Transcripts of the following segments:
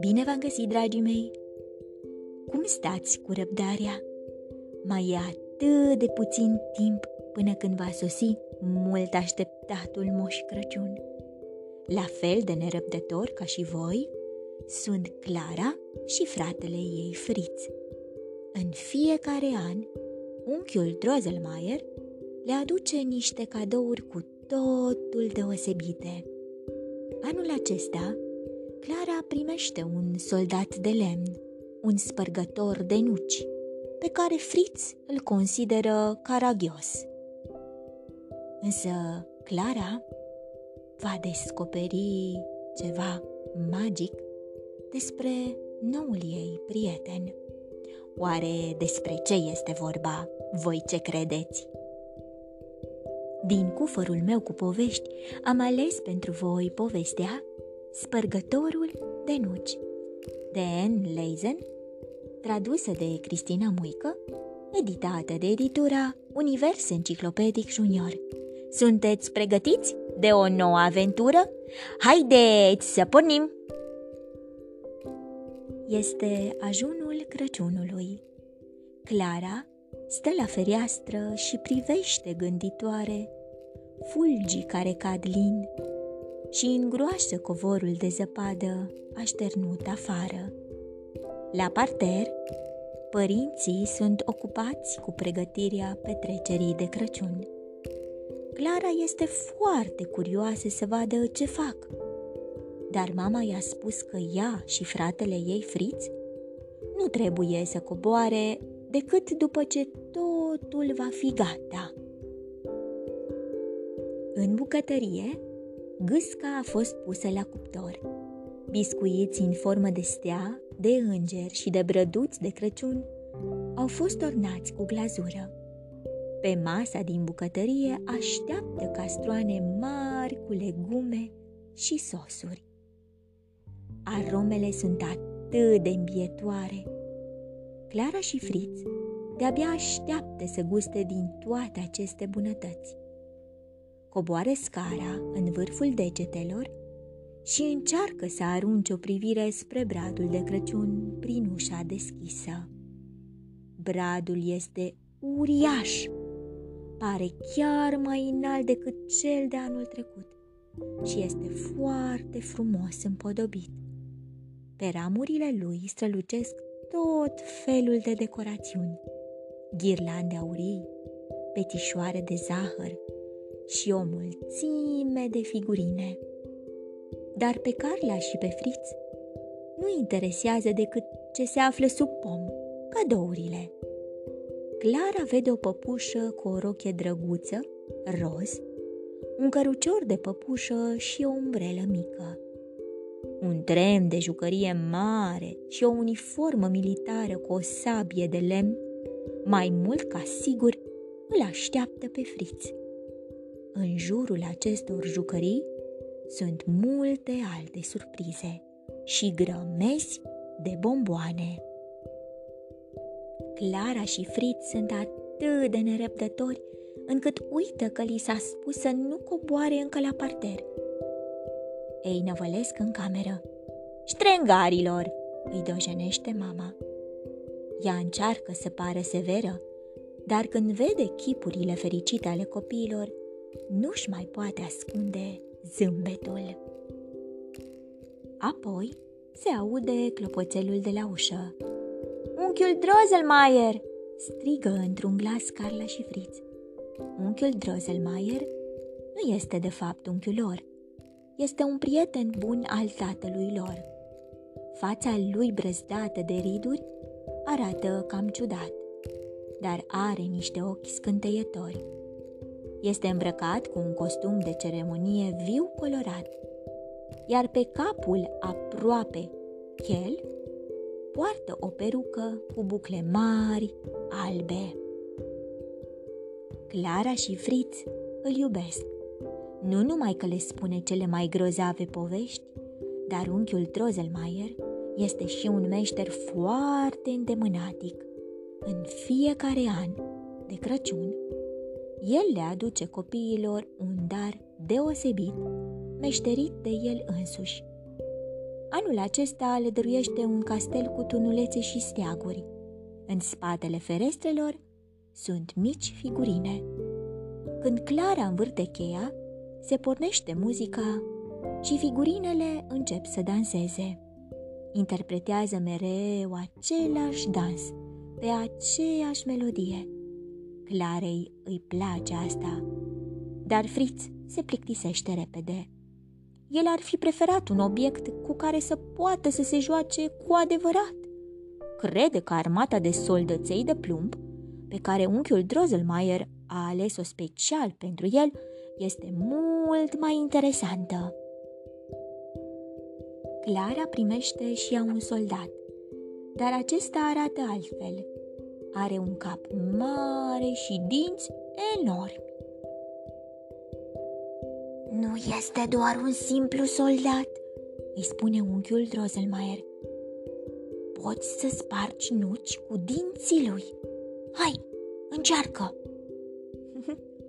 Bine v-am găsit, dragii mei! Cum stați cu răbdarea? Mai e atât de puțin timp până când va sosi mult așteptatul Moș Crăciun. La fel de nerăbdător ca și voi, sunt Clara și fratele ei Fritz. În fiecare an, unchiul Drozelmeier le aduce niște cadouri cu totul deosebite. Anul acesta, Clara primește un soldat de lemn, un spărgător de nuci, pe care Fritz îl consideră caragios. Însă Clara va descoperi ceva magic despre noul ei prieten. Oare despre ce este vorba? Voi ce credeți? Din cufărul meu cu povești am ales pentru voi povestea Spărgătorul de nuci de Anne Leisen, tradusă de Cristina Muică, editată de editura Univers Enciclopedic Junior. Sunteți pregătiți de o nouă aventură? Haideți să pornim! Este ajunul Crăciunului. Clara stă la fereastră și privește gânditoare fulgii care cad lin și îngroașă covorul de zăpadă așternut afară. La parter, părinții sunt ocupați cu pregătirea petrecerii de Crăciun. Clara este foarte curioasă să vadă ce fac, dar mama i-a spus că ea și fratele ei Fritz nu trebuie să coboare decât după ce totul va fi gata. În bucătărie, gâsca a fost pusă la cuptor. Biscuiți în formă de stea, de înger și de brăduți de Crăciun au fost ornați cu glazură. Pe masa din bucătărie așteaptă castroane mari cu legume și sosuri. Aromele sunt atât de îmbietoare. Clara și Fritz de-abia așteaptă să guste din toate aceste bunătăți. Coboară scara în vârful degetelor și încearcă să arunce o privire spre bradul de Crăciun prin ușa deschisă. Bradul este uriaș, pare chiar mai înalt decât cel de anul trecut și este foarte frumos împodobit. Pe ramurile lui strălucesc tot felul de decorațiuni, ghirlande aurii, petișoare de zahăr și o mulțime de figurine. Dar pe Carla și pe Fritz nu interesează decât ce se află sub pom, cadourile. Clara vede o păpușă cu o roche drăguță, roz, un cărucior de păpușă și o umbrelă mică un tren de jucărie mare și o uniformă militară cu o sabie de lemn, mai mult ca sigur îl așteaptă pe Fritz. În jurul acestor jucării sunt multe alte surprize și grămezi de bomboane. Clara și Fritz sunt atât de nerăbdători încât uită că li s-a spus să nu coboare încă la parter – ei năvălesc în cameră. Ștrengarilor, îi dojenește mama. Ea încearcă să pară severă, dar când vede chipurile fericite ale copiilor, nu-și mai poate ascunde zâmbetul. Apoi se aude clopoțelul de la ușă. Unchiul Droselmeier! strigă într-un glas Carla și Fritz. Unchiul Droselmeier nu este de fapt unchiul lor, este un prieten bun al tatălui lor. Fața lui brăzdată de riduri arată cam ciudat, dar are niște ochi scânteiători. Este îmbrăcat cu un costum de ceremonie viu colorat, iar pe capul aproape chel poartă o perucă cu bucle mari, albe. Clara și Fritz îl iubesc nu numai că le spune cele mai grozave povești, dar unchiul Drozelmeier este și un meșter foarte îndemânatic. În fiecare an de Crăciun, El le aduce copiilor un dar deosebit, meșterit de el însuși. Anul acesta le dăruiește un castel cu tunulețe și steaguri. În spatele ferestrelor sunt mici figurine. Când Clara învârte cheia, se pornește muzica și figurinele încep să danseze. Interpretează mereu același dans, pe aceeași melodie. Clarei îi place asta, dar Fritz se plictisește repede. El ar fi preferat un obiect cu care să poată să se joace cu adevărat. Crede că armata de soldăței de plumb, pe care unchiul Droselmeier a ales-o special pentru el, este mult mai interesantă. Clara primește și ea un soldat, dar acesta arată altfel. Are un cap mare și dinți enormi. Nu este doar un simplu soldat, îi spune unchiul Droselmeier. Poți să spargi nuci cu dinții lui. Hai, încearcă!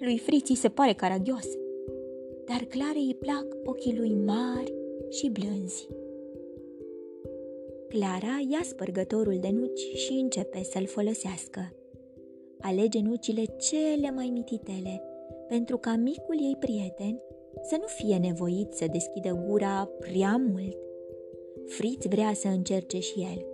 Lui Friții se pare caragios, dar Clarei îi plac ochii lui mari și blânzi. Clara ia spărgătorul de nuci și începe să-l folosească. Alege nucile cele mai mititele, pentru ca micul ei prieten să nu fie nevoit să deschidă gura prea mult. Fritz vrea să încerce și el,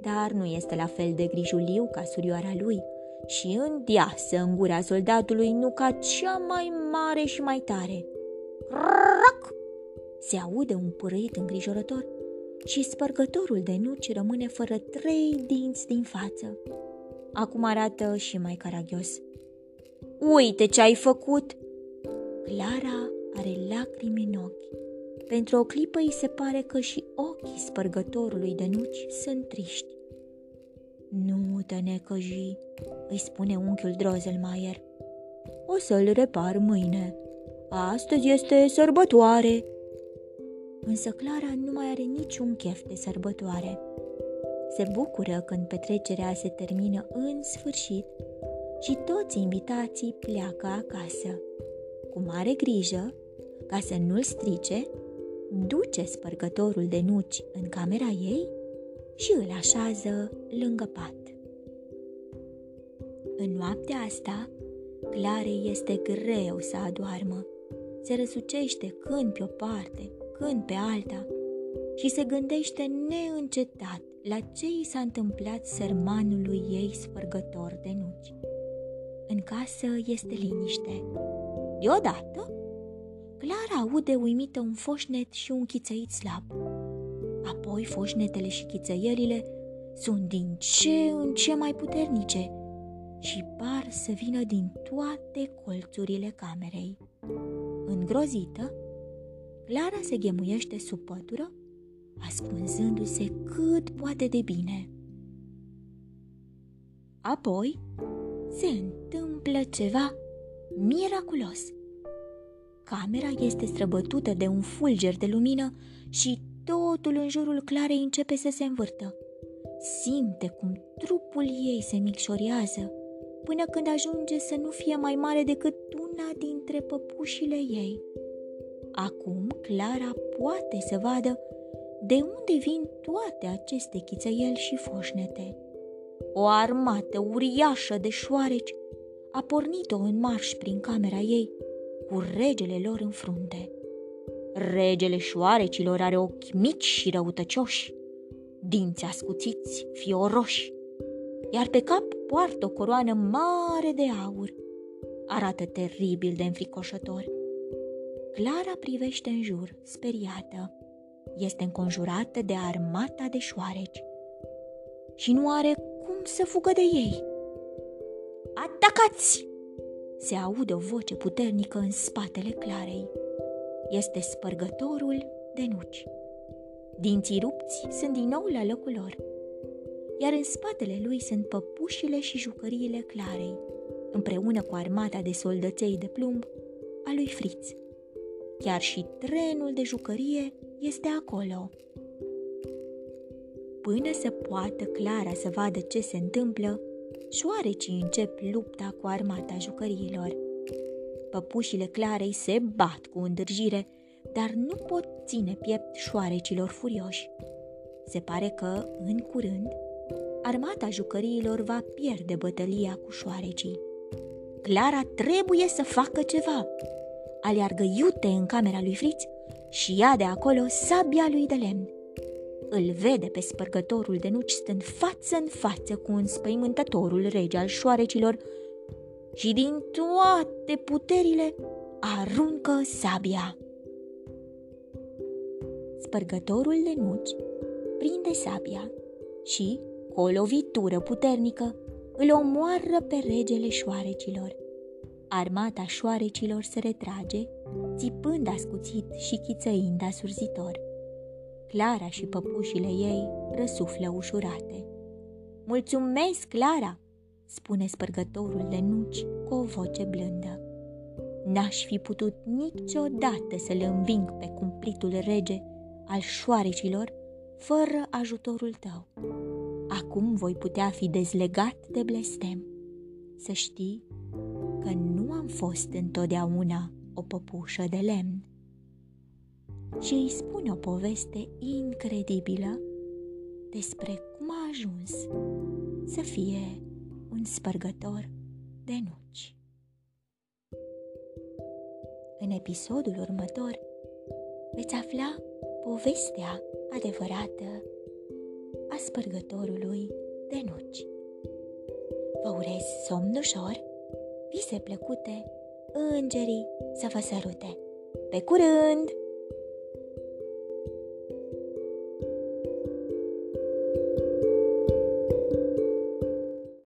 dar nu este la fel de grijuliu ca surioara lui și îndeasă în gura soldatului nuca cea mai mare și mai tare. Rac! Se aude un părăit îngrijorător și spărgătorul de nuci rămâne fără trei dinți din față. Acum arată și mai caragios. Uite ce ai făcut! Clara are lacrimi în ochi. Pentru o clipă îi se pare că și ochii spărgătorului de nuci sunt triști. Nu te necăji, îi spune unchiul Droselmeier. O să-l repar mâine. Astăzi este sărbătoare. Însă Clara nu mai are niciun chef de sărbătoare. Se bucură când petrecerea se termină în sfârșit și toți invitații pleacă acasă. Cu mare grijă, ca să nu-l strice, duce spărgătorul de nuci în camera ei și îl așează lângă pat. În noaptea asta, Clarei este greu să adoarmă. Se răsucește când pe o parte, când pe alta și se gândește neîncetat la ce i s-a întâmplat sărmanului ei spărgător de nuci. În casă este liniște. Deodată, Clara aude uimită un foșnet și un chițăit slab. Apoi foșnetele și chițăierile sunt din ce în ce mai puternice și par să vină din toate colțurile camerei. Îngrozită, Clara se ghemuiește sub pătură, ascunzându-se cât poate de bine. Apoi se întâmplă ceva miraculos. Camera este străbătută de un fulger de lumină și totul în jurul Clarei începe să se învârtă. Simte cum trupul ei se micșorează până când ajunge să nu fie mai mare decât una dintre păpușile ei. Acum Clara poate să vadă de unde vin toate aceste chițăieli și foșnete. O armată uriașă de șoareci a pornit-o în marș prin camera ei, cu regele lor în frunte. Regele șoarecilor are ochi mici și răutăcioși, dinți ascuțiți, fioroși, iar pe cap poartă o coroană mare de aur. Arată teribil de înfricoșător. Clara privește în jur, speriată. Este înconjurată de armata de șoareci și nu are cum să fugă de ei. Atacați! Se aude o voce puternică în spatele Clarei. Este spărgătorul de nuci. Dinții rupți sunt din nou la locul lor, iar în spatele lui sunt păpușile și jucăriile Clarei, împreună cu armata de soldăței de plumb a lui Fritz. Chiar și trenul de jucărie este acolo. Până să poată Clara să vadă ce se întâmplă, șoarecii încep lupta cu armata jucăriilor. Păpușile Clarei se bat cu îndârjire, dar nu pot ține piept șoarecilor furioși. Se pare că, în curând, armata jucăriilor va pierde bătălia cu șoarecii. Clara trebuie să facă ceva. Aleargă iute în camera lui Fritz și ia de acolo sabia lui de lemn. Îl vede pe spărgătorul de nuci stând față în față cu înspăimântătorul rege al șoarecilor și din toate puterile aruncă sabia. Spărgătorul de nuci prinde sabia și, cu o lovitură puternică, îl omoară pe regele șoarecilor. Armata șoarecilor se retrage, țipând ascuțit și chițăind asurzitor. Clara și păpușile ei răsuflă ușurate. Mulțumesc, Clara!" Spune spărgătorul de nuci cu o voce blândă. N-aș fi putut niciodată să-l înving pe cumplitul rege al șoarecilor fără ajutorul tău. Acum voi putea fi dezlegat de blestem. Să știi că nu am fost întotdeauna o păpușă de lemn. Și îi spune o poveste incredibilă despre cum a ajuns să fie un spărgător de nuci. În episodul următor veți afla povestea adevărată a spărgătorului de nuci. Vă urez somn ușor, vise plăcute, îngerii să vă sărute. Pe curând!